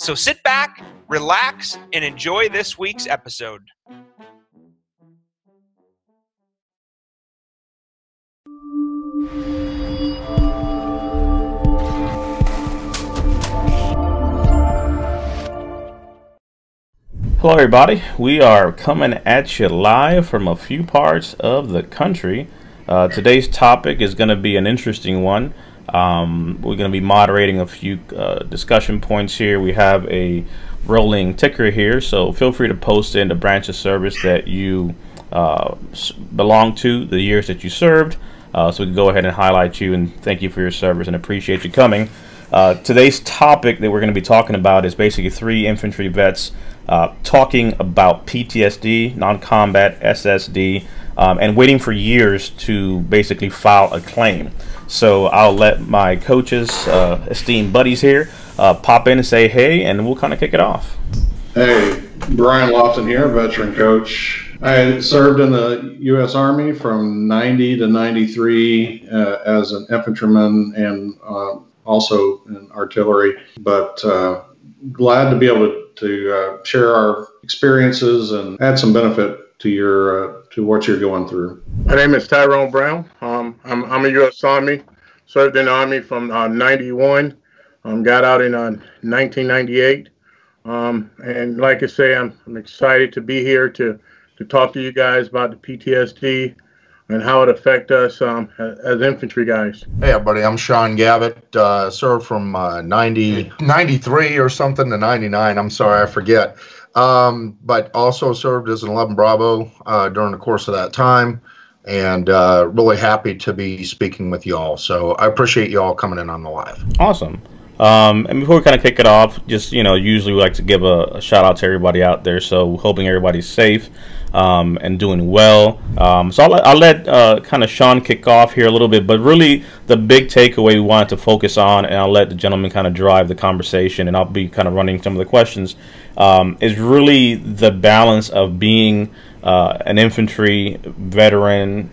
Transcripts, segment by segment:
So sit back, relax, and enjoy this week's episode. Hello, everybody. We are coming at you live from a few parts of the country. Uh, today's topic is going to be an interesting one. Um, we're going to be moderating a few uh, discussion points here. We have a rolling ticker here, so feel free to post in the branch of service that you uh, belong to, the years that you served, uh, so we can go ahead and highlight you and thank you for your service and appreciate you coming. Uh, today's topic that we're going to be talking about is basically three infantry vets uh, talking about PTSD, non-combat SSD, um, and waiting for years to basically file a claim. So I'll let my coaches, uh, esteemed buddies here, uh, pop in and say hey, and we'll kind of kick it off. Hey, Brian Lofton here, veteran coach. I served in the U.S. Army from 90 to 93 uh, as an infantryman and uh, also in artillery, but uh, glad to be able to, to uh, share our experiences and add some benefit to your to what you're going through. My name is Tyrone Brown. Um, I'm, I'm a U.S. Army, served in the Army from uh, 91, um, got out in uh, 1998. Um, and like I say, I'm, I'm excited to be here to, to talk to you guys about the PTSD and how it affect us um, as infantry guys. Hey, everybody, I'm Sean Gavitt. Uh, served from uh, 90, 93 or something to 99. I'm sorry, I forget. Um, but also served as an 11 Bravo uh, during the course of that time, and uh, really happy to be speaking with you all. So I appreciate you all coming in on the live. Awesome. Um, and before we kind of kick it off, just you know, usually we like to give a, a shout out to everybody out there. So hoping everybody's safe um, and doing well. Um, so I'll, I'll let uh, kind of Sean kick off here a little bit, but really the big takeaway we wanted to focus on, and I'll let the gentleman kind of drive the conversation, and I'll be kind of running some of the questions, um, is really the balance of being uh, an infantry veteran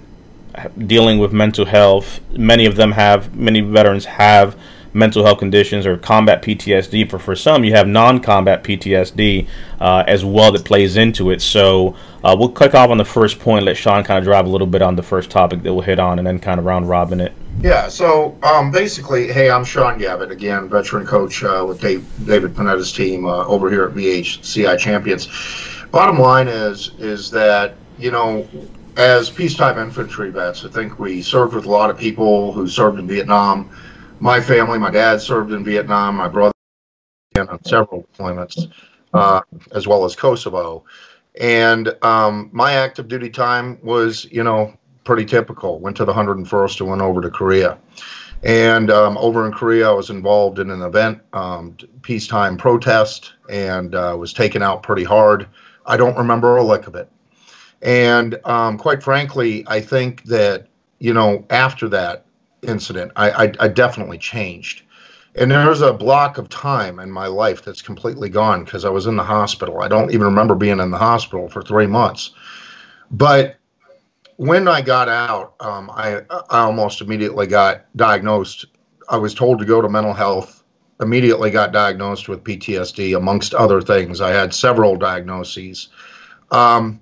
dealing with mental health. Many of them have, many veterans have mental health conditions or combat PTSD. For for some, you have non-combat PTSD uh, as well that plays into it. So uh, we'll click off on the first point. Let Sean kind of drive a little bit on the first topic that we'll hit on, and then kind of round robin it. Yeah. So um, basically, hey, I'm Sean Gavitt again, veteran coach uh, with Dave, David Panetta's team uh, over here at VHCI Champions. Bottom line is is that you know as peacetime infantry vets, I think we served with a lot of people who served in Vietnam my family, my dad served in Vietnam, my brother on several deployments, uh, as well as Kosovo. And um, my active duty time was, you know, pretty typical. Went to the 101st and went over to Korea. And um, over in Korea, I was involved in an event, um, peacetime protest, and uh, was taken out pretty hard. I don't remember a lick of it. And um, quite frankly, I think that, you know, after that, incident, I, I, I definitely changed. And there's a block of time in my life that's completely gone because I was in the hospital. I don't even remember being in the hospital for three months. But when I got out, um, I, I almost immediately got diagnosed. I was told to go to mental health, immediately got diagnosed with PTSD, amongst other things. I had several diagnoses, um,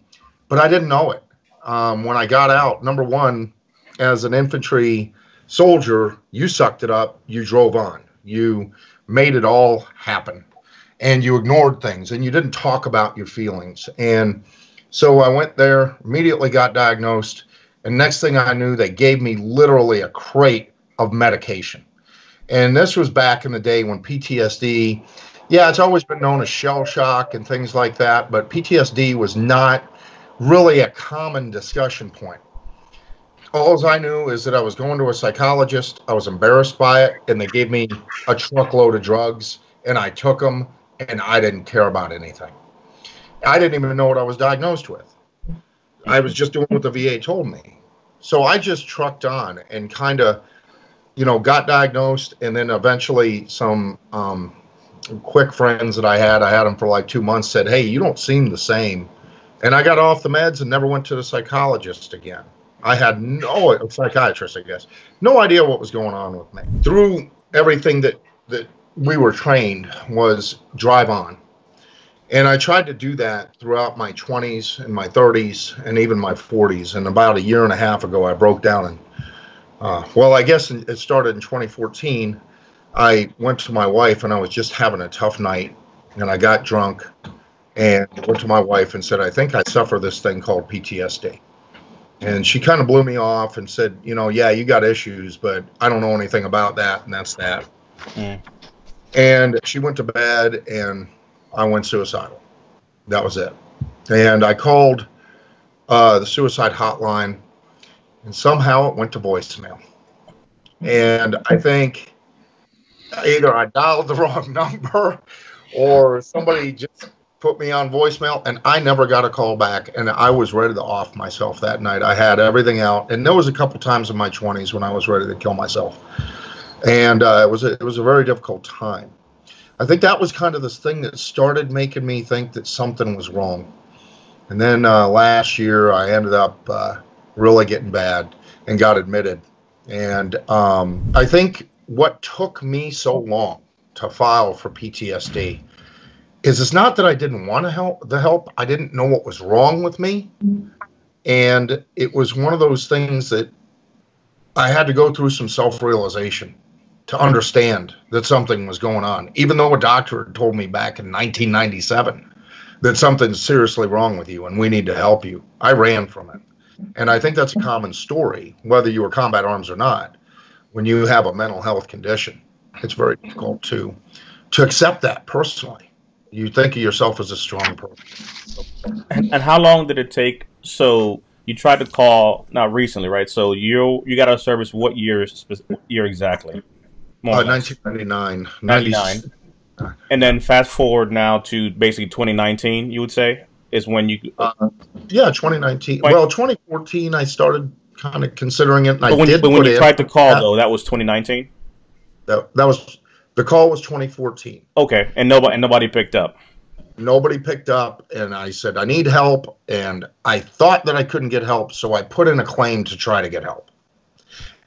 but I didn't know it. Um, when I got out, number one, as an infantry soldier, you sucked it up, you drove on, you made it all happen, and you ignored things and you didn't talk about your feelings. And so I went there, immediately got diagnosed, and next thing I knew, they gave me literally a crate of medication. And this was back in the day when PTSD, yeah, it's always been known as shell shock and things like that, but PTSD was not really a common discussion point all I knew is that I was going to a psychologist. I was embarrassed by it, and they gave me a truckload of drugs, and I took them, and I didn't care about anything. I didn't even know what I was diagnosed with. I was just doing what the VA told me. So I just trucked on and kind of, you know, got diagnosed, and then eventually some um, quick friends that I had, I had them for like two months, said, "Hey, you don't seem the same," and I got off the meds and never went to the psychologist again. I had no psychiatrist, I guess, no idea what was going on with me. Through everything that that we were trained was drive on. And I tried to do that throughout my 20s and my 30s and even my 40s. And about a year and a half ago, I broke down and, uh, well, I guess it started in 2014. I went to my wife and I was just having a tough night and I got drunk and went to my wife and said, I think I suffer this thing called PTSD. And she kind of blew me off and said, you know, yeah, you got issues, but I don't know anything about that. And that's that. Mm. And she went to bed and I went suicidal. That was it. And I called uh, the suicide hotline and somehow it went to voicemail. And I think either I dialed the wrong number or somebody just put me on voicemail and I never got a call back and I was ready to off myself that night. I had everything out and there was a couple times in my 20s when I was ready to kill myself. And uh, it was a, it was a very difficult time. I think that was kind of this thing that started making me think that something was wrong. And then uh, last year I ended up uh, really getting bad and got admitted. And um, I think what took me so long to file for PTSD is it's not that I didn't want to help the help. I didn't know what was wrong with me. And it was one of those things that I had to go through some self-realization to understand that something was going on, even though a doctor had told me back in 1997 that something's seriously wrong with you and we need to help you. I ran from it. And I think that's a common story, whether you were combat arms or not. When you have a mental health condition, it's very difficult to to accept that personally you think of yourself as a strong person. And, and how long did it take? So you tried to call not recently, right? So you you got out of service what year year exactly? Uh, 1999. 99. And then fast forward now to basically 2019, you would say is when you. Uh, yeah, 2019. 20, well, 2014, I started kind of considering it. but when, you, but when you tried to call that, though, that was 2019. That, that was the call was 2014. Okay, and nobody and nobody picked up. Nobody picked up, and I said I need help, and I thought that I couldn't get help, so I put in a claim to try to get help.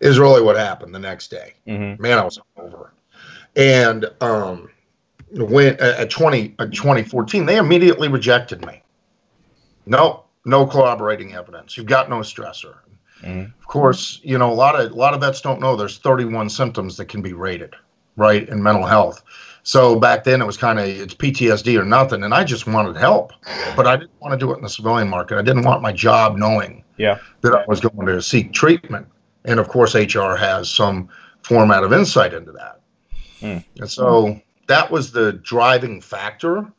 Is really what happened the next day. Mm-hmm. Man, I was over. And um, when at 20 at 2014, they immediately rejected me. No, no corroborating evidence. You've got no stressor. Mm-hmm. Of course, you know a lot of a lot of vets don't know there's 31 symptoms that can be rated right, in mental health. So back then it was kind of it's PTSD or nothing, and I just wanted help, but I didn't want to do it in the civilian market. I didn't want my job knowing yeah. that I was going to seek treatment, and of course HR has some format of insight into that, mm. and so that was the driving factor.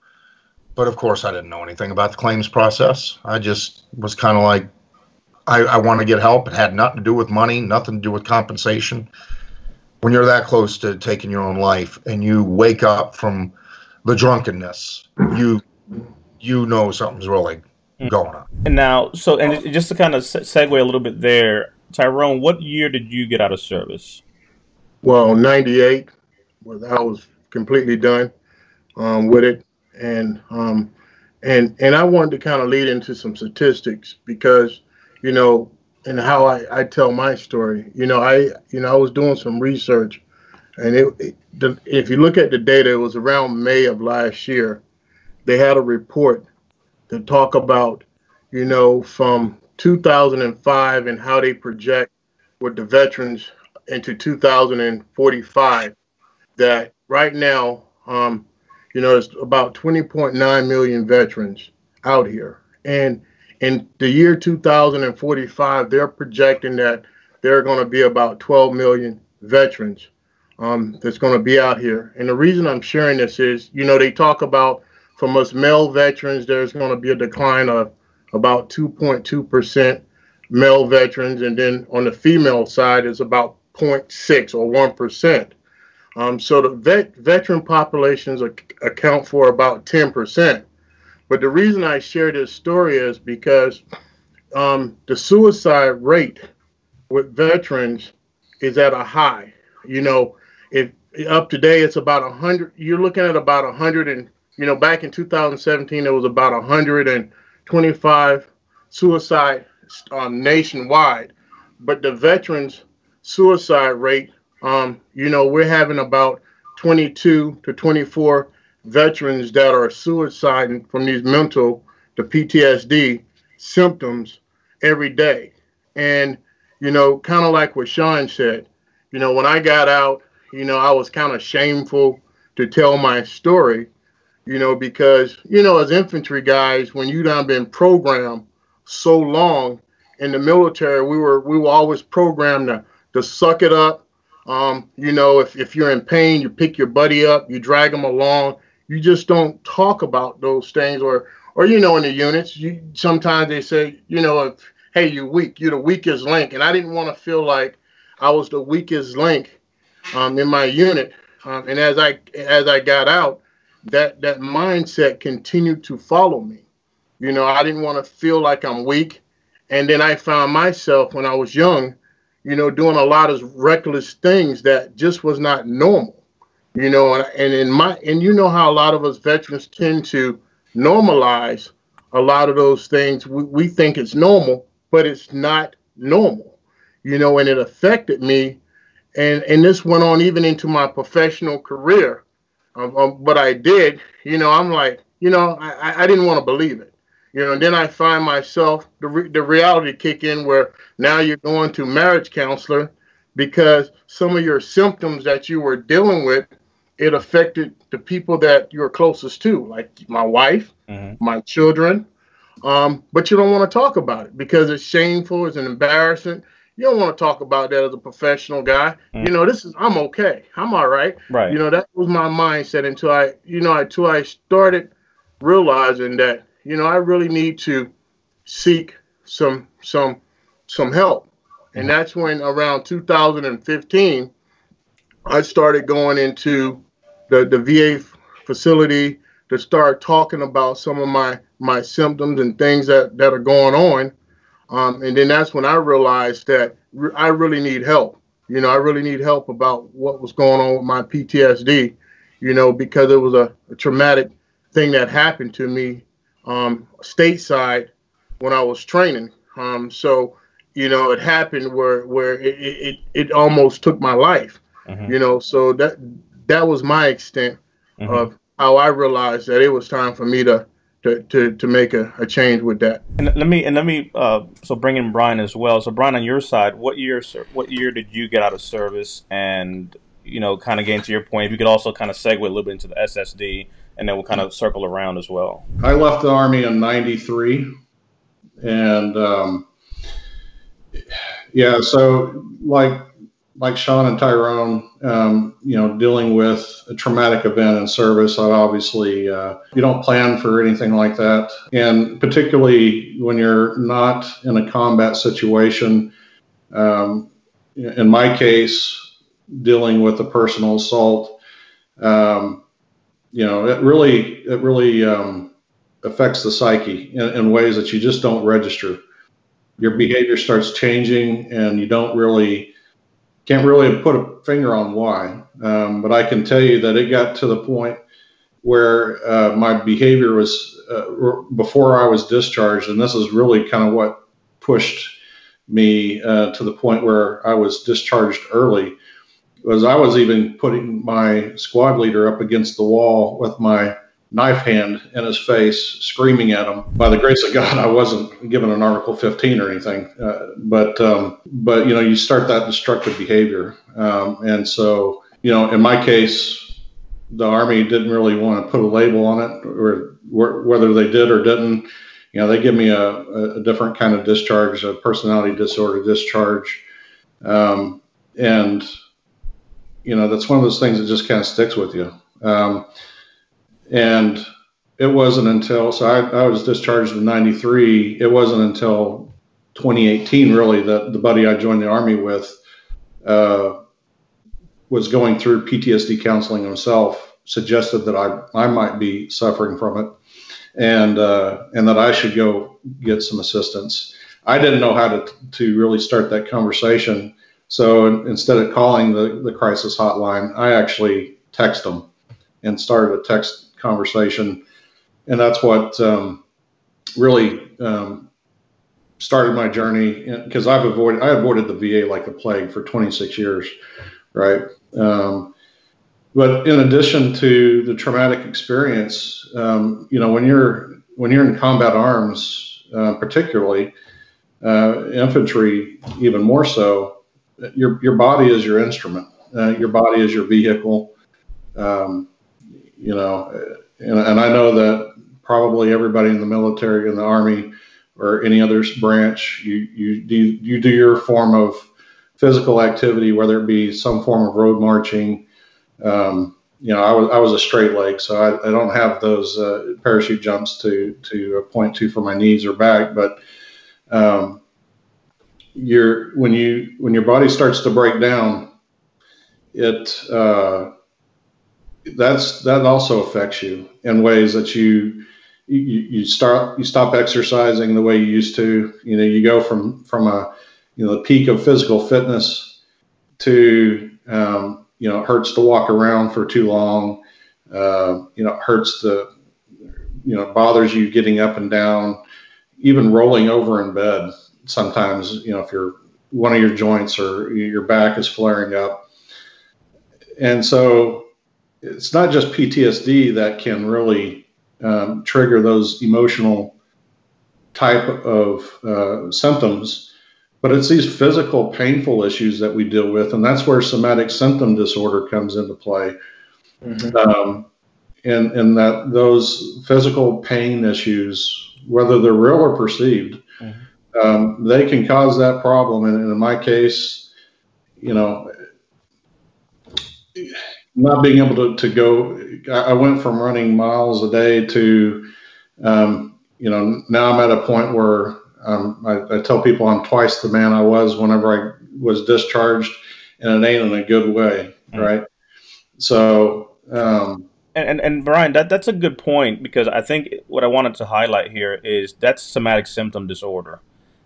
But of course, I didn't know anything about the claims process. I just was kind of like, I, I want to get help. It had nothing to do with money, nothing to do with compensation when you're that close to taking your own life and you wake up from the drunkenness, you you know something's really mm. going on. And now, so and just to kind of segue a little bit there, Tyrone, what year did you get out of service? Well, '98. Well, I was completely done um, with it, and um, and and I wanted to kind of lead into some statistics because you know and how I, I tell my story. You know, I you know I was doing some research, and it, it the, if you look at the data, it was around May of last year. They had a report to talk about, you know, from 2005 and how they project with the veterans into 2045. That right now, um, you know, it's about 20.9 million veterans out here, and in the year 2045, they're projecting that there are going to be about 12 million veterans um, that's going to be out here. And the reason I'm sharing this is, you know, they talk about from us male veterans, there's going to be a decline of about 2.2% male veterans. And then on the female side, it's about 0.6 or 1%. Um, so the vet, veteran populations ac- account for about 10%. But the reason I share this story is because um, the suicide rate with veterans is at a high. You know, if up today it's about a 100, you're looking at about a 100 and, you know, back in 2017, it was about 125 suicide um, nationwide. But the veterans suicide rate, um, you know, we're having about 22 to 24 veterans that are suiciding from these mental, the PTSD symptoms every day. And, you know, kind of like what Sean said, you know, when I got out, you know, I was kind of shameful to tell my story, you know, because, you know, as infantry guys, when you done been programmed so long in the military, we were we were always programmed to, to suck it up. Um, you know, if, if you're in pain, you pick your buddy up, you drag them along. You just don't talk about those things or or you know in the units, you sometimes they say, you know, if, hey, you're weak, you're the weakest link. And I didn't want to feel like I was the weakest link um, in my unit. Um, and as I as I got out, that that mindset continued to follow me. You know, I didn't want to feel like I'm weak. And then I found myself when I was young, you know, doing a lot of reckless things that just was not normal. You know, and in my and you know how a lot of us veterans tend to normalize a lot of those things. We, we think it's normal, but it's not normal. You know, and it affected me and and this went on even into my professional career. Um, um, but I did, you know, I'm like, you know, I, I didn't want to believe it, you know. And then I find myself the re- the reality kick in where now you're going to marriage counselor because some of your symptoms that you were dealing with it affected the people that you're closest to, like my wife, mm-hmm. my children. Um, but you don't want to talk about it because it's shameful, it's an embarrassment you don't want to talk about that as a professional guy. Mm. You know, this is I'm okay. I'm all right. Right. You know, that was my mindset until I, you know, until I started realizing that, you know, I really need to seek some some some help. And mm. that's when around 2015 I started going into the the VA facility to start talking about some of my my symptoms and things that that are going on um, and then that's when I realized that re- I really need help. You know, I really need help about what was going on with my PTSD, you know, because it was a, a traumatic thing that happened to me um, stateside when I was training. Um, so, you know, it happened where where it it, it almost took my life. Mm-hmm. You know, so that that was my extent mm-hmm. of how I realized that it was time for me to to, to, to make a, a change with that. And let me and let me uh, so bring in Brian as well. So Brian, on your side, what year sir what year did you get out of service? And you know, kind of getting to your point, if you could also kind of segue a little bit into the SSD, and then we'll kind of circle around as well. I left the army in '93, and um, yeah, so like like Sean and Tyrone, um, you know, dealing with a traumatic event in service, I obviously uh, you don't plan for anything like that, and particularly when you're not in a combat situation. Um, in my case, dealing with a personal assault, um, you know, it really it really um, affects the psyche in, in ways that you just don't register. Your behavior starts changing, and you don't really can't really put a finger on why, um, but I can tell you that it got to the point where uh, my behavior was uh, before I was discharged, and this is really kind of what pushed me uh, to the point where I was discharged early. Was I was even putting my squad leader up against the wall with my knife hand in his face, screaming at him. By the grace of God, I wasn't given an Article 15 or anything, uh, but um, but you know, you start that destructive behavior, um, and so you know, in my case, the Army didn't really want to put a label on it, or, or whether they did or didn't. You know, they give me a, a different kind of discharge, a personality disorder discharge, um, and you know, that's one of those things that just kind of sticks with you. Um, and it wasn't until so I, I was discharged in '93. It wasn't until 2018 really that the buddy I joined the army with uh, was going through PTSD counseling himself suggested that I, I might be suffering from it and, uh, and that I should go get some assistance. I didn't know how to, to really start that conversation. So instead of calling the, the crisis hotline, I actually text them and started a text conversation. And that's what um, really um, started my journey because I've avoided I avoided the VA like the plague for 26 years, right? Um, but in addition to the traumatic experience, um, you know, when you're when you're in combat arms, uh, particularly uh, infantry, even more so, your your body is your instrument. Uh, your body is your vehicle. Um, you know, and, and I know that probably everybody in the military, in the army, or any other branch, you you do you do your form of physical activity, whether it be some form of road marching. Um, you know, I was I was a straight leg, so I, I don't have those uh, parachute jumps to to point to for my knees or back. But um, your when you when your body starts to break down, it uh, that's that also affects you in ways that you you, you start you stop exercising the way you used to. You know, you go from from a you know the peak of physical fitness to um, you know it hurts to walk around for too long. Uh, you know, it hurts to you know bothers you getting up and down, even rolling over in bed. Sometimes you know if you're one of your joints or your back is flaring up, and so it's not just PTSD that can really um, trigger those emotional type of uh, symptoms, but it's these physical painful issues that we deal with, and that's where somatic symptom disorder comes into play. Mm-hmm. Um, and, and that those physical pain issues, whether they're real or perceived, mm-hmm. um, they can cause that problem. And, and in my case, you know, not being able to, to go, I went from running miles a day to, um, you know, now I'm at a point where um, I, I, tell people I'm twice the man I was whenever I was discharged, and it ain't in a good way, mm-hmm. right? So, um, and, and, and Brian, that that's a good point because I think what I wanted to highlight here is that's somatic symptom disorder,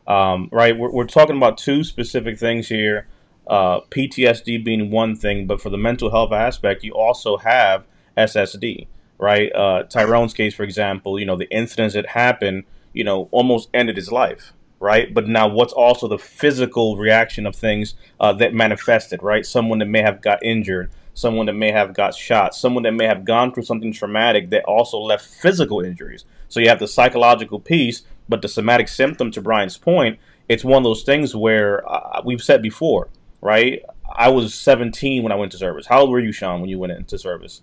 um, right? We're, we're talking about two specific things here uh, PTSD being one thing, but for the mental health aspect, you also have SSD, right? Uh, Tyrone's case, for example, you know, the incidents that happened, you know, almost ended his life, right? But now, what's also the physical reaction of things uh, that manifested, right? Someone that may have got injured, someone that may have got shot, someone that may have gone through something traumatic that also left physical injuries. So you have the psychological piece, but the somatic symptom, to Brian's point, it's one of those things where uh, we've said before right? I was 17 when I went to service. How old were you, Sean, when you went into service?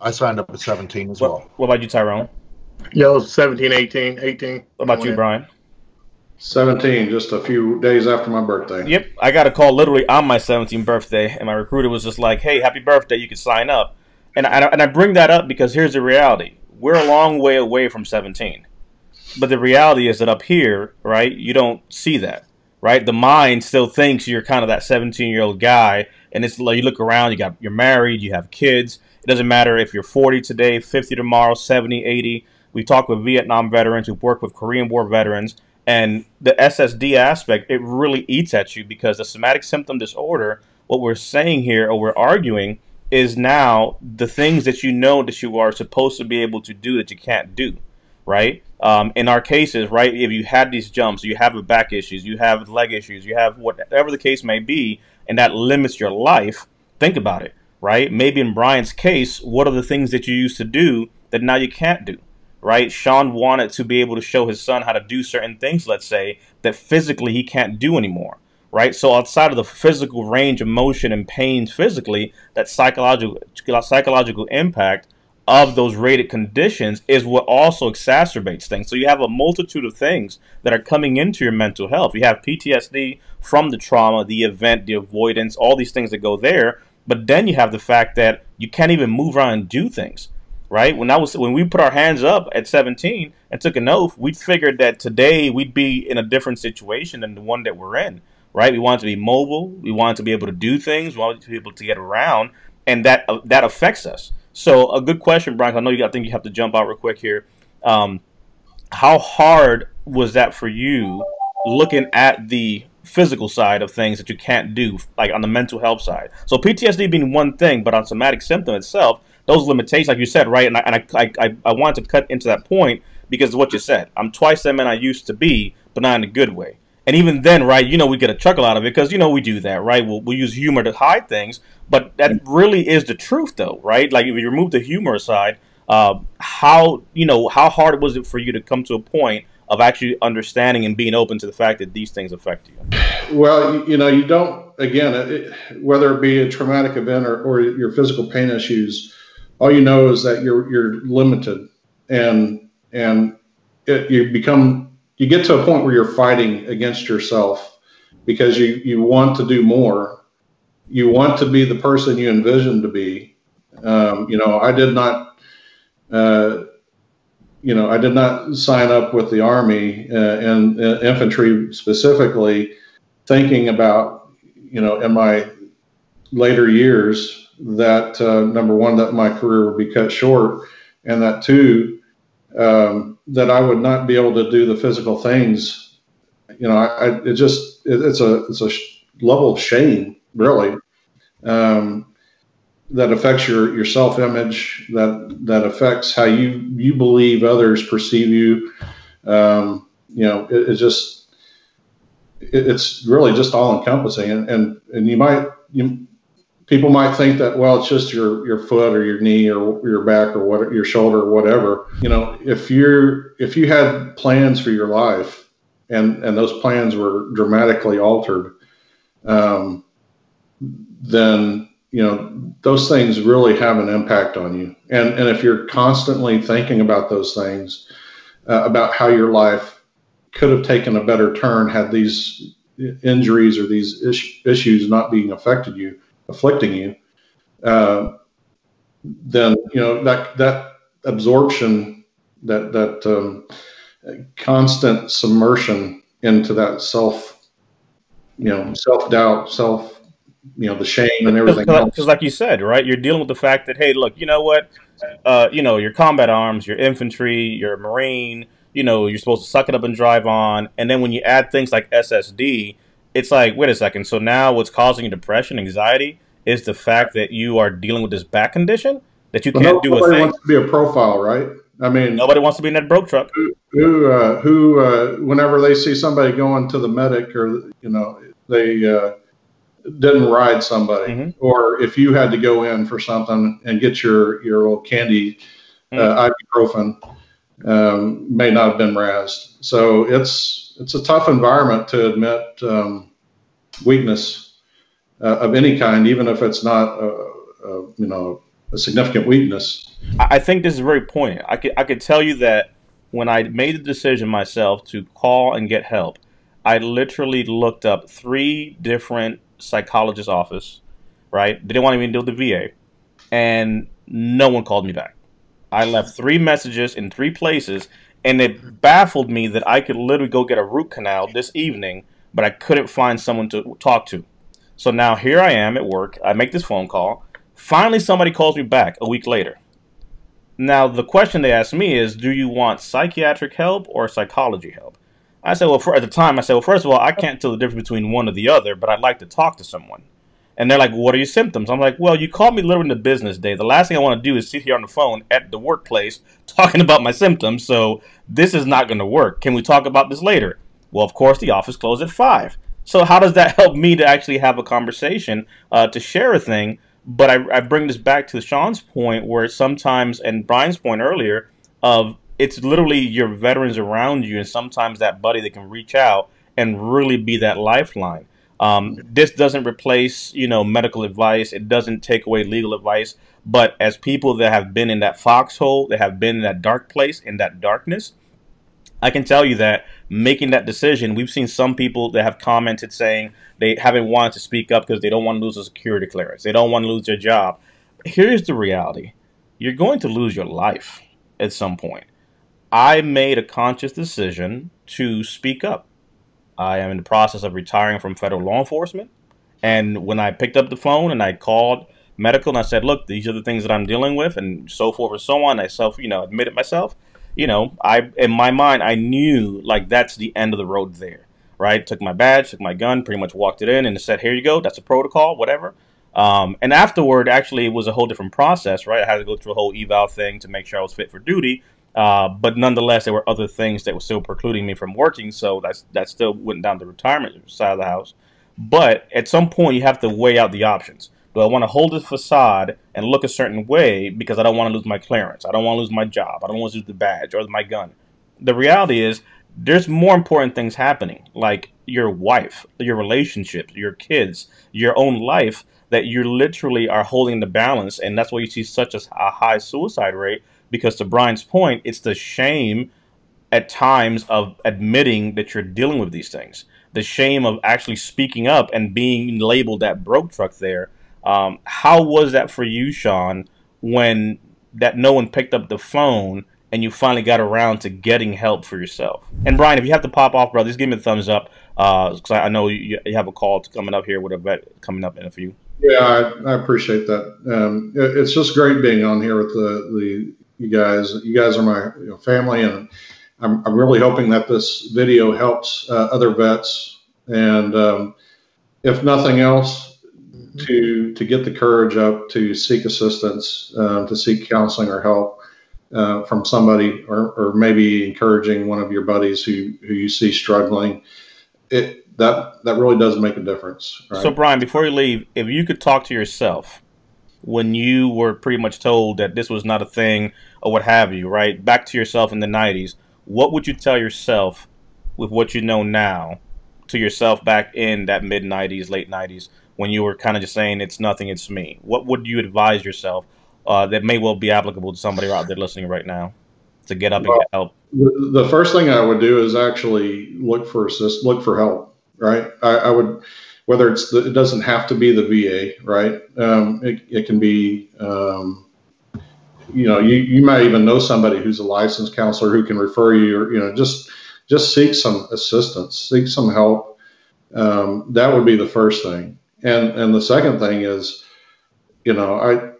I signed up at 17 as what, well. What about you, Tyrone? Yeah, I was 17, 18, 18. What about you, Brian? 17, just a few days after my birthday. Yep, I got a call literally on my 17th birthday, and my recruiter was just like, "Hey, happy birthday! You can sign up." And I, and I bring that up because here's the reality: we're a long way away from 17, but the reality is that up here, right, you don't see that right? The mind still thinks you're kind of that 17 year old guy, and it's like you look around, you got you're married, you have kids. It doesn't matter if you're 40 today, 50 tomorrow, 70, 80. We talk with Vietnam veterans we've worked with Korean War veterans, and the SSD aspect it really eats at you because the somatic symptom disorder. What we're saying here, or we're arguing, is now the things that you know that you are supposed to be able to do that you can't do, right? Um, in our cases, right, if you had these jumps, you have back issues, you have leg issues, you have whatever the case may be, and that limits your life, think about it, right? Maybe in Brian's case, what are the things that you used to do that now you can't do, right? Sean wanted to be able to show his son how to do certain things, let's say, that physically he can't do anymore, right? So outside of the physical range of motion and pain physically, that psychological psychological impact of those rated conditions is what also exacerbates things. So you have a multitude of things that are coming into your mental health. You have PTSD from the trauma, the event, the avoidance, all these things that go there. But then you have the fact that you can't even move around and do things. Right? When I was when we put our hands up at 17 and took an oath, we figured that today we'd be in a different situation than the one that we're in. right? We wanted to be mobile. We wanted to be able to do things. We wanted to be able to get around, and that uh, that affects us. So, a good question, Brian. I know you. I think you have to jump out real quick here. Um, how hard was that for you, looking at the physical side of things that you can't do, like on the mental health side? So, PTSD being one thing, but on somatic symptom itself, those limitations, like you said, right? And I and I I, I wanted to cut into that point because of what you said. I'm twice the man I used to be, but not in a good way. And even then, right, you know, we get a chuckle out of it because, you know, we do that, right? We'll, we'll use humor to hide things, but that really is the truth, though, right? Like, if you remove the humor aside, uh, how, you know, how hard was it for you to come to a point of actually understanding and being open to the fact that these things affect you? Well, you know, you don't, again, it, whether it be a traumatic event or, or your physical pain issues, all you know is that you're, you're limited and, and it, you become you get to a point where you're fighting against yourself because you you want to do more. You want to be the person you envision to be. Um, you know i did not uh, you know i did not sign up with the army uh, and uh, infantry specifically thinking about you know in my later years that uh, number one that my career would be cut short and that two um, that I would not be able to do the physical things. You know, I, I it just it, it's a it's a sh- level of shame really um, that affects your your self image that that affects how you you believe others perceive you. Um, you know, it, it just it, it's really just all encompassing, and, and and you might you people might think that well it's just your your foot or your knee or your back or what your shoulder or whatever. You know if you're if you had plans for your life and and those plans were dramatically altered um, then you know those things really have an impact on you. And and if you're constantly thinking about those things uh, about how your life could have taken a better turn had these injuries or these is- issues not being affected you afflicting you, uh, then you know that that absorption, that that um, constant submersion into that self, you know, self doubt, self, you know, the shame and everything. Because, like you said, right, you're dealing with the fact that hey, look, you know what, uh, you know, your combat arms, your infantry, your marine. You know, you're supposed to suck it up and drive on, and then when you add things like SSD, it's like, wait a second. So now what's causing you depression, anxiety, is the fact that you are dealing with this back condition that you can't do a thing. Nobody wants to be a profile, right? I mean, nobody wants to be in that broke truck. Who, who, uh, who uh, whenever they see somebody going to the medic, or you know, they uh, didn't ride somebody, mm-hmm. or if you had to go in for something and get your your old candy mm-hmm. ibuprofen, um, may not have been razzed. So it's it's a tough environment to admit um, weakness uh, of any kind, even if it's not, a, a, you know, a significant weakness. I think this is very poignant. I could, I could tell you that when I made the decision myself to call and get help, I literally looked up three different psychologist office, right? They didn't want to deal with the VA, and no one called me back. I left three messages in three places, and it baffled me that I could literally go get a root canal this evening, but I couldn't find someone to talk to. So now here I am at work. I make this phone call. Finally, somebody calls me back a week later. Now, the question they ask me is, do you want psychiatric help or psychology help? I said, well, for, at the time, I said, well, first of all, I can't tell the difference between one or the other, but I'd like to talk to someone. And they're like, what are your symptoms? I'm like, well, you called me literally in the business day. The last thing I want to do is sit here on the phone at the workplace talking about my symptoms. So this is not going to work. Can we talk about this later? Well, of course, the office closed at 5. So how does that help me to actually have a conversation, uh, to share a thing? But I, I bring this back to Sean's point, where sometimes, and Brian's point earlier, of it's literally your veterans around you, and sometimes that buddy that can reach out and really be that lifeline. Um, this doesn't replace, you know, medical advice. It doesn't take away legal advice. But as people that have been in that foxhole, that have been in that dark place, in that darkness, I can tell you that making that decision, we've seen some people that have commented saying they haven't wanted to speak up because they don't want to lose a security clearance. They don't want to lose their job. Here's the reality you're going to lose your life at some point. I made a conscious decision to speak up. I am in the process of retiring from federal law enforcement. And when I picked up the phone and I called medical and I said, look, these are the things that I'm dealing with and so forth and so on, I self, you know, admitted myself, you know, I, in my mind, I knew like that's the end of the road there, right? Took my badge, took my gun, pretty much walked it in and said, here you go. That's a protocol, whatever. Um, and afterward, actually, it was a whole different process, right? I had to go through a whole eval thing to make sure I was fit for duty. Uh, but nonetheless, there were other things that were still precluding me from working, so that's that still went down the retirement side of the house. But at some point, you have to weigh out the options. Do I want to hold the facade and look a certain way because I don't want to lose my clearance? I don't want to lose my job. I don't want to lose the badge or my gun. The reality is, there's more important things happening, like your wife, your relationships, your kids, your own life, that you literally are holding the balance. And that's why you see such a high suicide rate because to Brian's point, it's the shame at times of admitting that you're dealing with these things. The shame of actually speaking up and being labeled that broke truck there. Um, how was that for you, Sean, when that no one picked up the phone and you finally got around to getting help for yourself? And Brian, if you have to pop off, brother, just give me a thumbs up because uh, I know you, you, have a call coming up here with a vet coming up in a few. Yeah, I, I appreciate that. Um, it, it's just great being on here with the, the you guys. You guys are my you know, family, and I'm, I'm really hoping that this video helps uh, other vets, and um, if nothing else, to to get the courage up to seek assistance, uh, to seek counseling or help uh, from somebody, or, or maybe encouraging one of your buddies who who you see struggling. It that that really does make a difference. Right? So Brian, before you leave, if you could talk to yourself when you were pretty much told that this was not a thing or what have you, right? Back to yourself in the 90s, what would you tell yourself with what you know now to yourself back in that mid 90s, late 90s when you were kind of just saying it's nothing, it's me? What would you advise yourself uh, that may well be applicable to somebody out there listening right now to get up well, and get help? The first thing I would do is actually look for assist, look for help, right? I, I would whether it's the, it doesn't have to be the VA, right? Um, it, it can be, um, you know, you, you might even know somebody who's a licensed counselor who can refer you, or you know, just just seek some assistance, seek some help. Um, that would be the first thing, and and the second thing is, you know, I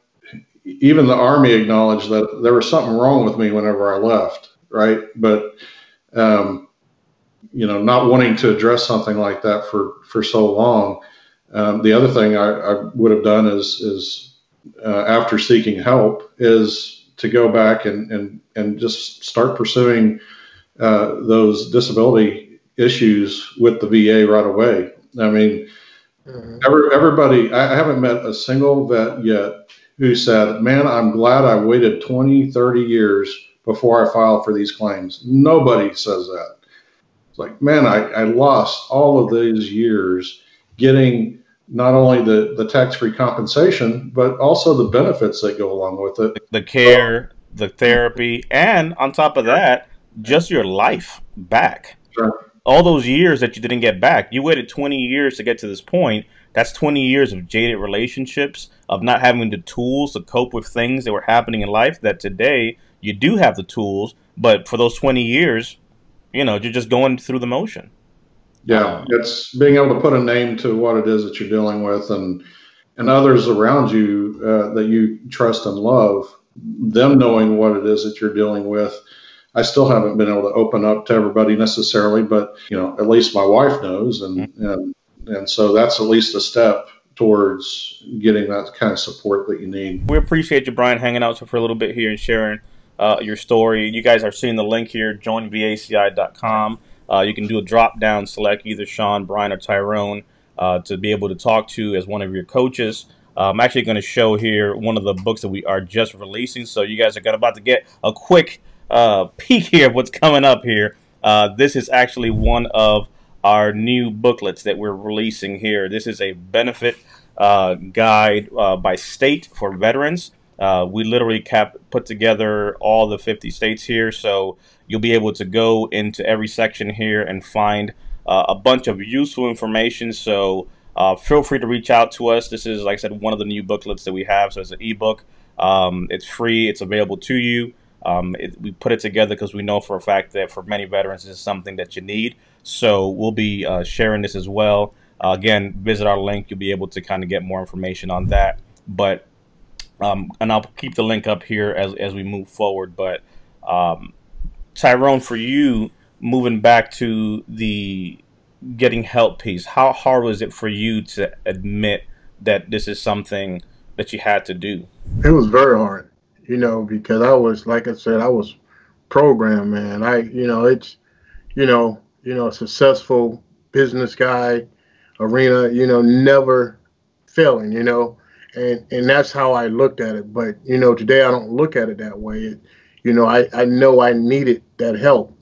even the army acknowledged that there was something wrong with me whenever I left, right? But um, you know, not wanting to address something like that for for so long. Um, the other thing I, I, would have done is is uh, after seeking help is to go back and and and just start pursuing uh, those disability issues with the VA right away. I mean, mm-hmm. every, everybody. I haven't met a single vet yet who said, "Man, I'm glad I waited 20, 30 years." Before I filed for these claims. Nobody says that. It's like, man, I, I lost all of these years getting not only the, the tax free compensation, but also the benefits that go along with it. The care, the therapy, and on top of that, just your life back. Sure. All those years that you didn't get back. You waited 20 years to get to this point. That's 20 years of jaded relationships, of not having the tools to cope with things that were happening in life that today you do have the tools, but for those 20 years, you know, you're just going through the motion. Yeah, um, it's being able to put a name to what it is that you're dealing with, and and others around you uh, that you trust and love, them knowing what it is that you're dealing with. I still haven't been able to open up to everybody necessarily, but you know, at least my wife knows, and mm-hmm. and and so that's at least a step towards getting that kind of support that you need. We appreciate you, Brian, hanging out for a little bit here and sharing uh, your story. You guys are seeing the link here, joinvaci.com. Uh, you can do a drop down, select either Sean, Brian, or Tyrone uh, to be able to talk to as one of your coaches. Uh, I'm actually going to show here one of the books that we are just releasing. So you guys are going about to get a quick uh, peek here of what's coming up here. Uh, this is actually one of our new booklets that we're releasing here. This is a benefit guide by state for veterans. Uh, we literally kept put together all the 50 states here, so you'll be able to go into every section here and find uh, a bunch of useful information. So uh, feel free to reach out to us. This is, like I said, one of the new booklets that we have. So it's an ebook. Um, it's free. It's available to you. Um, it, we put it together because we know for a fact that for many veterans, this is something that you need. So we'll be uh, sharing this as well. Uh, again, visit our link. You'll be able to kind of get more information on that. But um, and I'll keep the link up here as as we move forward. But um, Tyrone, for you moving back to the getting help piece, how hard was it for you to admit that this is something that you had to do? It was very hard, you know, because I was, like I said, I was programmed, man. I, you know, it's, you know, you know, a successful business guy, arena, you know, never failing, you know, and and that's how I looked at it. But you know, today I don't look at it that way. It, you know, I I know I needed that help,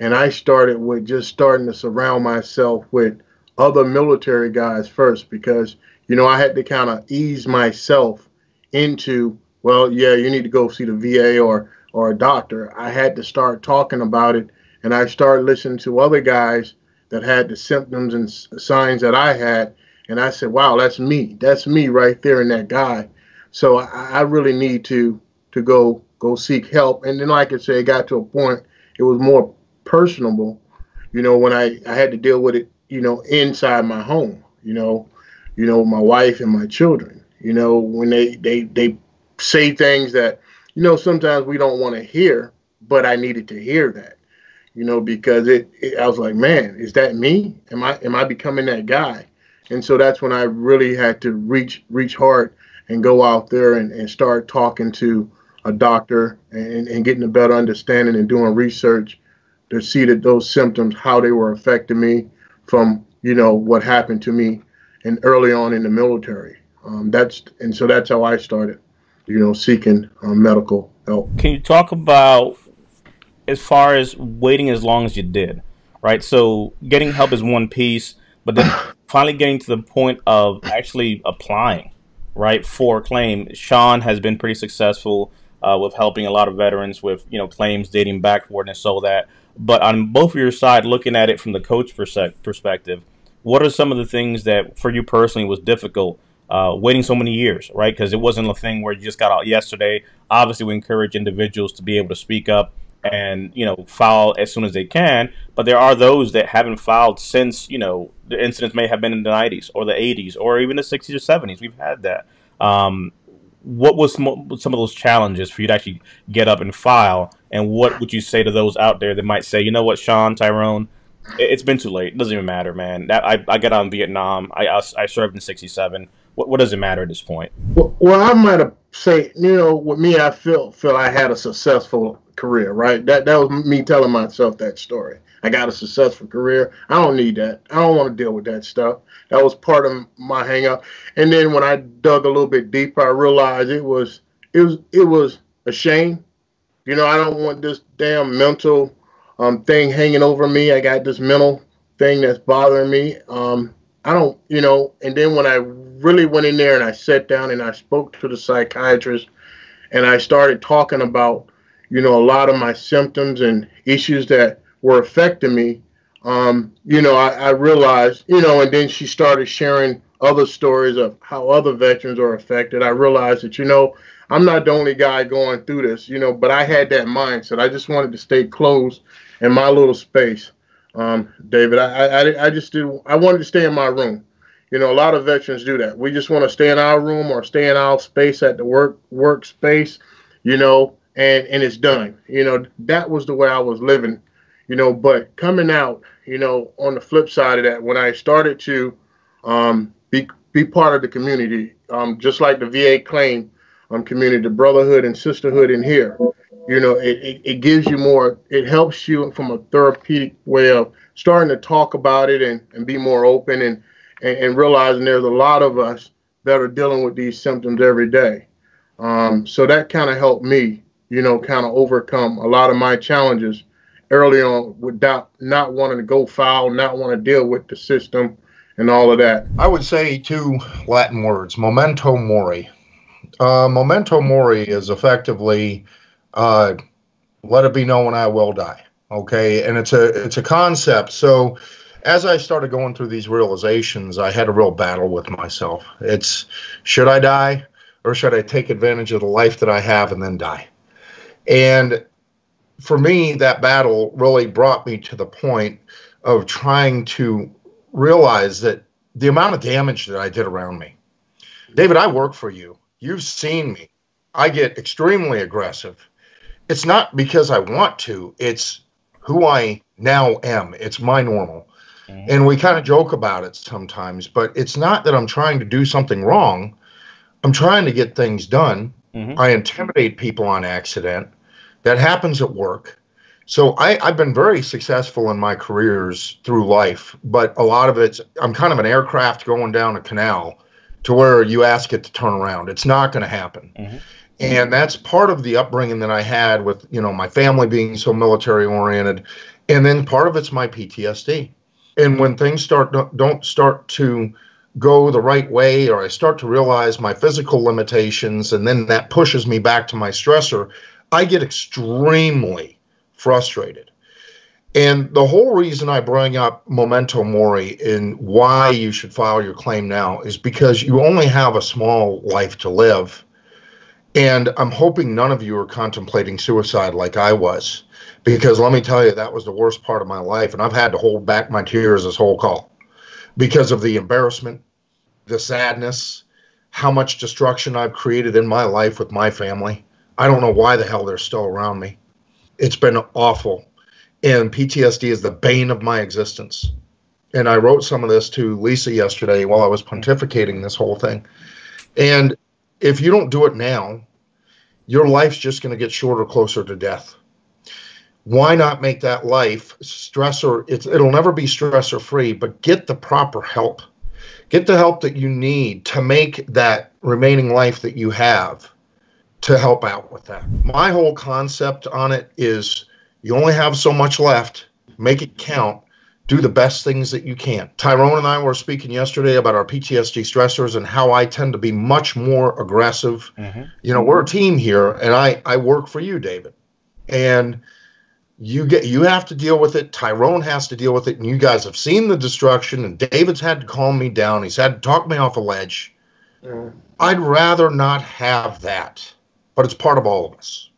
and I started with just starting to surround myself with other military guys first because you know I had to kind of ease myself into well, yeah, you need to go see the VA or or a doctor. I had to start talking about it, and I started listening to other guys that had the symptoms and signs that I had, and I said, "Wow, that's me. That's me right there in that guy." So I, I really need to to go go seek help. And then, like I said, it got to a point it was more personable. You know, when I I had to deal with it, you know, inside my home. You know, you know, my wife and my children. You know, when they they they say things that you know sometimes we don't want to hear, but I needed to hear that you know, because it, it, I was like, man, is that me? Am I am I becoming that guy? And so that's when I really had to reach reach hard and go out there and, and start talking to a doctor and, and getting a better understanding and doing research to see that those symptoms, how they were affecting me from, you know, what happened to me and early on in the military. Um, that's and so that's how I started, you know, seeking um, medical help. Can you talk about as far as waiting as long as you did, right? So getting help is one piece, but then finally getting to the point of actually applying, right, for a claim. Sean has been pretty successful uh, with helping a lot of veterans with you know claims dating backward and so that. But on both of your side, looking at it from the coach perspective, what are some of the things that for you personally was difficult? Uh, waiting so many years, right? Because it wasn't a thing where you just got out yesterday. Obviously, we encourage individuals to be able to speak up and you know file as soon as they can. But there are those that haven't filed since you know the incidents may have been in the 90s or the 80s or even the 60s or 70s. We've had that. Um, what was some, of those challenges for you to actually get up and file? And what would you say to those out there that might say, you know what, Sean, Tyrone, it's been too late. It doesn't even matter, man. That I, I got out in Vietnam. I, I, I served in '67. What, what, does it matter at this point? Well, well I might have say, you know, with me, I feel feel I had a successful career, right? That that was me telling myself that story. I got a successful career. I don't need that. I don't want to deal with that stuff. That was part of my hangup. And then when I dug a little bit deeper, I realized it was it was it was a shame. You know, I don't want this damn mental um, thing hanging over me. I got this mental thing that's bothering me. Um, I don't, you know. And then when I really went in there and I sat down and I spoke to the psychiatrist and I started talking about you know, a lot of my symptoms and issues that were affecting me, um, you know, I, I realized, you know, and then she started sharing other stories of how other veterans are affected. I realized that, you know, I'm not the only guy going through this, you know, but I had that mindset. I just wanted to stay closed in my little space, um, David. I, I, I just did, I wanted to stay in my room. You know, a lot of veterans do that. We just want to stay in our room or stay in our space at the work workspace, you know, and and it's done. You know, that was the way I was living. You know, but coming out, you know, on the flip side of that, when I started to um, be be part of the community, um, just like the VA claim um, community, the brotherhood and sisterhood in here, you know, it, it, it gives you more. It helps you from a therapeutic way of starting to talk about it and, and be more open and, and, and realizing there's a lot of us that are dealing with these symptoms every day. Um, so that kind of helped me you know, kind of overcome a lot of my challenges early on without not wanting to go foul, not want to deal with the system and all of that. I would say two Latin words, memento mori. Uh, memento mori is effectively uh, let it be known I will die. Okay, and it's a it's a concept. So as I started going through these realizations, I had a real battle with myself. It's should I die or should I take advantage of the life that I have and then die? And for me, that battle really brought me to the point of trying to realize that the amount of damage that I did around me. David, I work for you. You've seen me. I get extremely aggressive. It's not because I want to, it's who I now am. It's my normal. Mm-hmm. And we kind of joke about it sometimes, but it's not that I'm trying to do something wrong. I'm trying to get things done. Mm-hmm. I intimidate people on accident. That happens at work. So I, have been very successful in my careers through life, but a lot of it's I'm kind of an aircraft going down a canal to where you ask it to turn around. It's not going to happen. Mm-hmm. And that's part of the upbringing that I had with, you know, my family being so military oriented. And then part of it's my PTSD. And when things start don't start to go the right way or I start to realize my physical limitations and then that pushes me back to my stressor, I get extremely frustrated. And the whole reason I bring up memento mori and why you should file your claim now is because you only have a small life to live. And I'm hoping none of you are contemplating suicide like I was, because let me tell you, that was the worst part of my life. And I've had to hold back my tears this whole call because of the embarrassment, the sadness, how much destruction I've created in my life with my family. I don't know why the hell they're still around me. It's been awful. And PTSD is the bane of my existence. And I wrote some of this to Lisa yesterday while I was pontificating this whole thing. And if you don't do it now, your life's just going to get shorter, closer to death. Why not make that life stressor? It's, it'll never be stressor free, but get the proper help. Get the help that you need to make that remaining life that you have to help out with that. My whole concept on it is you only have so much left, make it count. Do the best things that you can. Tyrone and I were speaking yesterday about our PTSD stressors and how I tend to be much more aggressive. Mm-hmm. You know, we're a team here, and I I work for you, David, and you get you have to deal with it. Tyrone has to deal with it, and you guys have seen the destruction. And David's had to calm me down. He's had to talk me off a ledge. Mm. I'd rather not have that but it's part of all of us.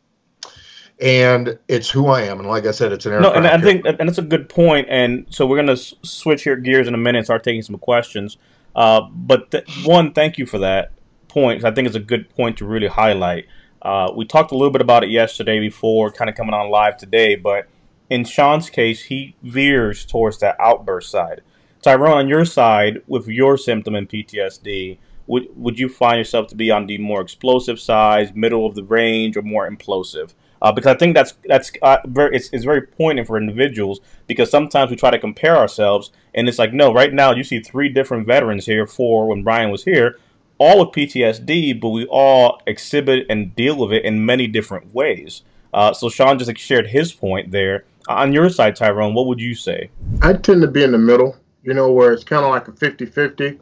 And it's who I am, and like I said, it's an no. And I think, and it's a good point. And so we're going to switch here gears in a minute and start taking some questions. Uh, but th- one, thank you for that point. I think it's a good point to really highlight. Uh, we talked a little bit about it yesterday before, kind of coming on live today. But in Sean's case, he veers towards that outburst side. Tyrone, on your side, with your symptom and PTSD, would would you find yourself to be on the more explosive side, middle of the range, or more implosive? Uh, because I think that's that's uh, very it's, it's very poignant for individuals because sometimes we try to compare ourselves and it's like no right now you see three different veterans here four when Brian was here all with PTSD but we all exhibit and deal with it in many different ways. Uh, so Sean just shared his point there. On your side, Tyrone, what would you say? I tend to be in the middle, you know, where it's kind of like a 50 50.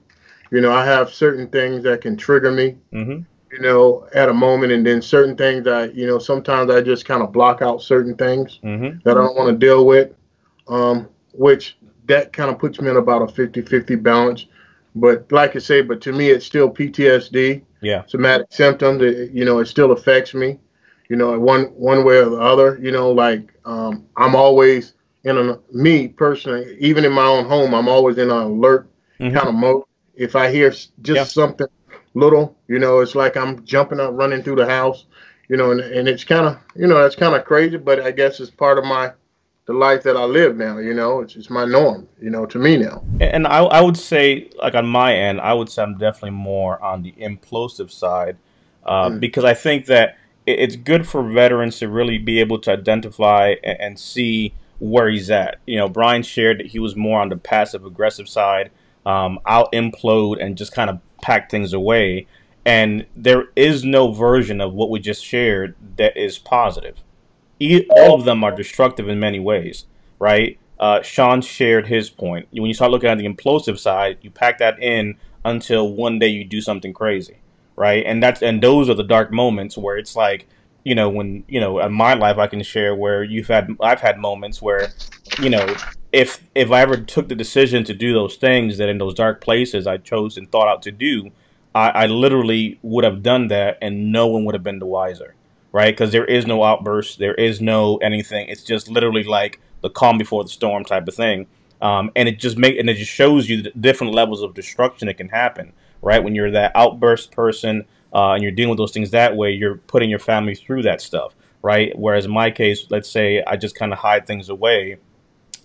You know, I have certain things that can trigger me, mm-hmm. You know, at a moment, and then certain things that, you know, sometimes I just kind of block out certain things mm-hmm. that I don't want to deal with, um, which that kind of puts me in about a 50 50 balance. But like I say, but to me, it's still PTSD. Yeah. Somatic symptoms. It, you know, it still affects me. You know, one one way or the other. You know, like um, I'm always in a me personally, even in my own home, I'm always in an alert mm-hmm. kind of mode if I hear just yeah. something little, you know, it's like I'm jumping up, running through the house, you know, and, and it's kind of, you know, that's kind of crazy, but I guess it's part of my, the life that I live now, you know, it's, it's my norm, you know, to me now. And I, I would say, like on my end, I would say I'm definitely more on the implosive side uh, mm. because I think that it's good for veterans to really be able to identify and, and see where he's at. You know, Brian shared that he was more on the passive aggressive side um, I'll implode and just kind of pack things away. And there is no version of what we just shared that is positive. All of them are destructive in many ways, right? Uh, Sean shared his point. When you start looking at the implosive side, you pack that in until one day you do something crazy, right? And that's and those are the dark moments where it's like, you know, when you know, in my life, I can share where you've had, I've had moments where, you know, if if I ever took the decision to do those things that in those dark places I chose and thought out to do, I, I literally would have done that, and no one would have been the wiser, right? Because there is no outburst, there is no anything. It's just literally like the calm before the storm type of thing. Um, and it just make and it just shows you the different levels of destruction that can happen, right? When you're that outburst person uh, and you're dealing with those things that way, you're putting your family through that stuff, right? Whereas in my case, let's say I just kind of hide things away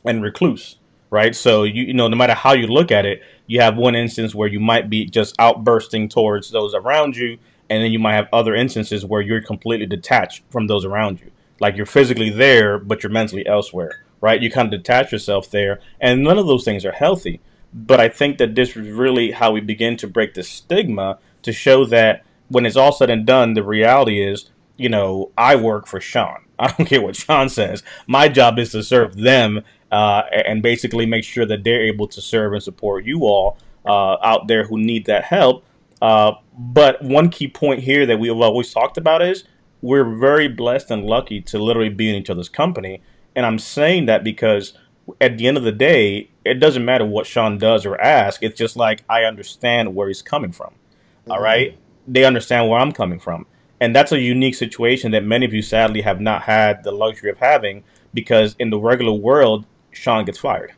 and recluse, right? So you you know, no matter how you look at it, you have one instance where you might be just outbursting towards those around you, and then you might have other instances where you're completely detached from those around you, like you're physically there but you're mentally elsewhere, right? You kind of detach yourself there, and none of those things are healthy. But I think that this is really how we begin to break the stigma to show that when it's all said and done, the reality is, you know, I work for Sean. I don't care what Sean says. My job is to serve them uh, and basically make sure that they're able to serve and support you all uh, out there who need that help. Uh, but one key point here that we've always talked about is we're very blessed and lucky to literally be in each other's company. And I'm saying that because at the end of the day, it doesn't matter what Sean does or asks. It's just like I understand where he's coming from. Mm-hmm. All right. They understand where I'm coming from. And that's a unique situation that many of you sadly have not had the luxury of having because in the regular world, Sean gets fired.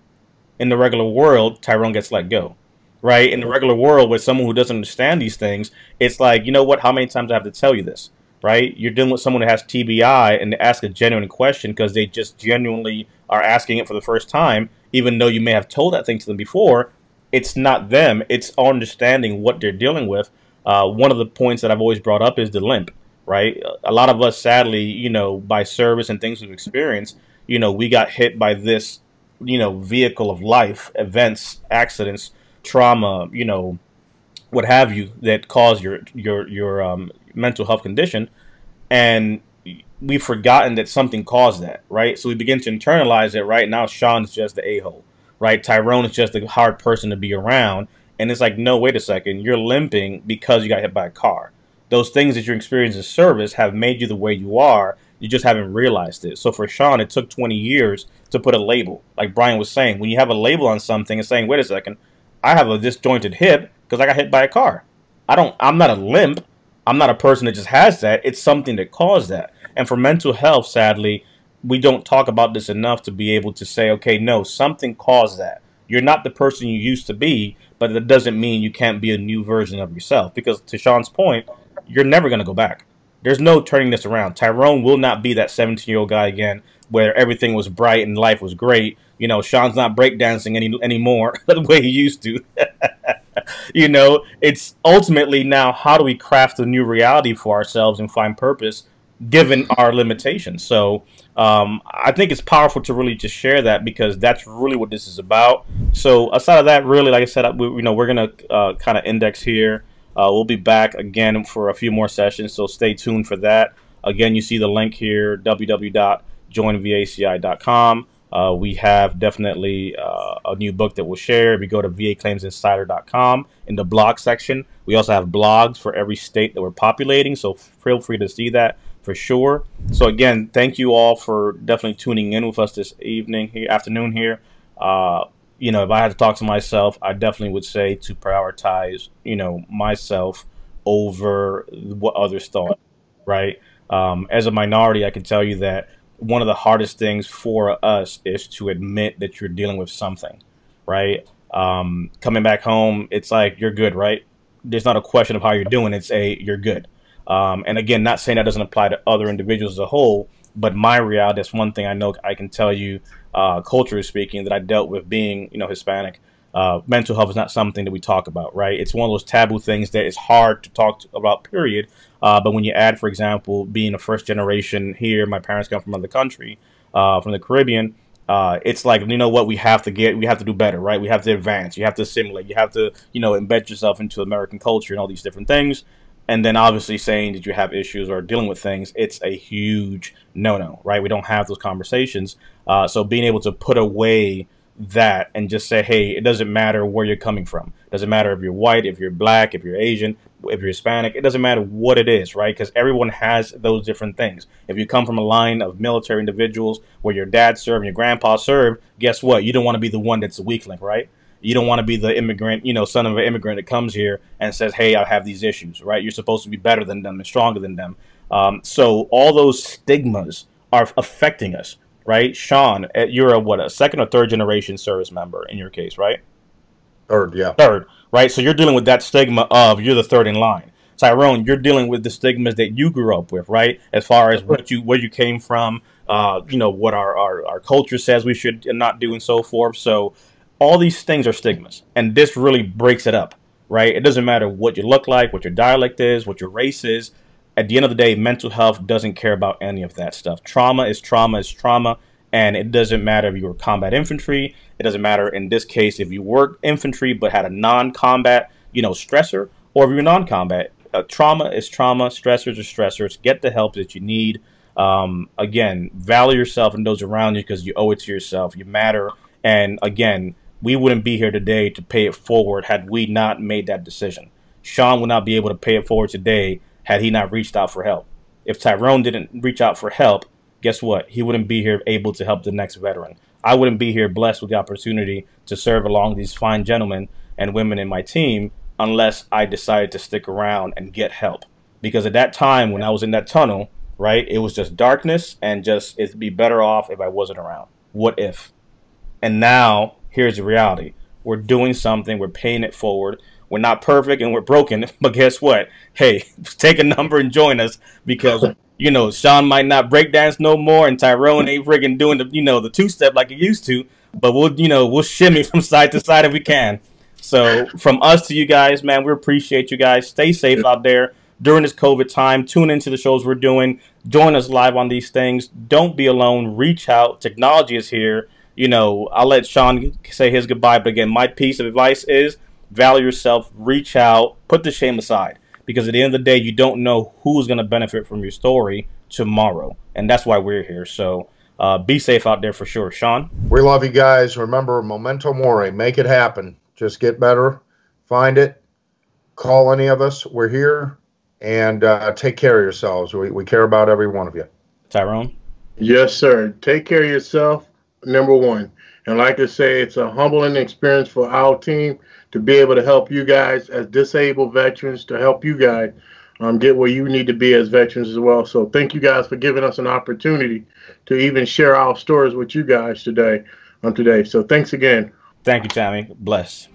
In the regular world, Tyrone gets let go. Right? In the regular world, with someone who doesn't understand these things, it's like, you know what? How many times I have to tell you this? Right? You're dealing with someone who has TBI and they ask a genuine question because they just genuinely are asking it for the first time, even though you may have told that thing to them before. It's not them, it's understanding what they're dealing with. Uh, one of the points that I've always brought up is the limp, right? A lot of us, sadly, you know, by service and things we've experienced, you know, we got hit by this you know vehicle of life, events, accidents, trauma, you know, what have you that cause your your your um, mental health condition, and we've forgotten that something caused that, right? So we begin to internalize it. Right now, Sean's just the a hole, right? Tyrone is just a hard person to be around, and it's like, no, wait a second, you're limping because you got hit by a car. Those things that you're experiencing in service have made you the way you are, you just haven't realized it. So for Sean, it took 20 years to put a label. Like Brian was saying, when you have a label on something and saying, wait a second, I have a disjointed hip because I got hit by a car. I don't, I'm not a limp. I'm not a person that just has that. It's something that caused that. And for mental health, sadly, we don't talk about this enough to be able to say, okay, no, something caused that. You're not the person you used to be, but that doesn't mean you can't be a new version of yourself. Because to Sean's point, you're never going to go back. There's no turning this around. Tyrone will not be that 17 year old guy again where everything was bright and life was great. You know, Sean's not breakdancing any anymore the way he used to. you know, it's ultimately now how do we craft a new reality for ourselves and find purpose given our limitations. So um, I think it's powerful to really just share that because that's really what this is about. So aside of that, really, like I said, we, you know, we're gonna uh, kind of index here. Uh, we'll be back again for a few more sessions, so stay tuned for that. Again, you see the link here, www.joinvaci.com. Uh, we have definitely uh, a new book that we'll share. If you go to vaclaimsinsider.com in the blog section, we also have blogs for every state that we're populating, so feel free to see that for sure. So again, thank you all for definitely tuning in with us this evening, here, afternoon here. Uh, you know, if I had to talk to myself, I definitely would say to prioritize, you know, myself over what others thought, right? Um, as a minority, I can tell you that one of the hardest things for us is to admit that you're dealing with something, right? Um, coming back home, it's like you're good, right? There's not a question of how you're doing; it's a you're good. Um, and again, not saying that doesn't apply to other individuals as a whole, but my reality, that's one thing I know I can tell you uh, culturally speaking, that I dealt with being, you know, Hispanic. Uh, mental health is not something that we talk about, right? It's one of those taboo things that is hard to talk to, about, period. Uh, but when you add, for example, being a first generation here, my parents come from another country, uh, from the Caribbean, uh, it's like, you know what, we have to get, we have to do better, right? We have to advance, you have to assimilate, you have to, you know, embed yourself into American culture and all these different things and then obviously saying that you have issues or dealing with things, it's a huge no no, right? We don't have those conversations. Uh, so being able to put away that and just say, hey, it doesn't matter where you're coming from. It doesn't matter if you're white, if you're black, if you're Asian, if you're Hispanic. It doesn't matter what it is, right? Because everyone has those different things. If you come from a line of military individuals where your dad served and your grandpa served, guess what? You don't want to be the one that's a weakling, right? You don't want to be the immigrant, you know, son of an immigrant that comes here and says, "Hey, I have these issues." Right? You're supposed to be better than them and stronger than them. Um, so all those stigmas are affecting us, right? Sean, eh, you're a what a second or third generation service member in your case, right? Third, yeah. Third, right? So you're dealing with that stigma of you're the third in line. Tyrone, you're dealing with the stigmas that you grew up with, right? As far as what you where you came from, uh, you know what our, our our culture says we should not do, and so forth. So all these things are stigmas, and this really breaks it up, right? It doesn't matter what you look like, what your dialect is, what your race is. At the end of the day, mental health doesn't care about any of that stuff. Trauma is trauma is trauma, and it doesn't matter if you were combat infantry. It doesn't matter in this case if you were infantry but had a non-combat, you know, stressor, or if you're non-combat uh, trauma is trauma, stressors are stressors. Get the help that you need. Um, again, value yourself and those around you because you owe it to yourself. You matter. And again, we wouldn't be here today to pay it forward had we not made that decision. Sean would not be able to pay it forward today had he not reached out for help. If Tyrone didn't reach out for help, guess what? He wouldn't be here able to help the next veteran. I wouldn't be here blessed with the opportunity to serve along these fine gentlemen and women in my team unless I decided to stick around and get help. Because at that time, when I was in that tunnel, right, it was just darkness and just it'd be better off if I wasn't around. What if? And now, here's the reality we're doing something, we're paying it forward. We're not perfect and we're broken, but guess what? Hey, take a number and join us because you know Sean might not break dance no more, and Tyrone ain't friggin' doing the you know the two step like he used to. But we'll you know we'll shimmy from side to side if we can. So from us to you guys, man, we appreciate you guys. Stay safe out there during this COVID time. Tune into the shows we're doing. Join us live on these things. Don't be alone. Reach out. Technology is here. You know, I'll let Sean say his goodbye, but again, my piece of advice is value yourself, reach out, put the shame aside. Because at the end of the day, you don't know who's going to benefit from your story tomorrow. And that's why we're here. So uh, be safe out there for sure. Sean? We love you guys. Remember, memento mori, make it happen. Just get better, find it, call any of us. We're here, and uh, take care of yourselves. We, we care about every one of you. Tyrone? Yes, sir. Take care of yourself, number one. And like I say, it's a humbling experience for our team to be able to help you guys as disabled veterans, to help you guys um, get where you need to be as veterans as well. So thank you guys for giving us an opportunity to even share our stories with you guys today. Um, today. So thanks again. Thank you, Tommy. Bless.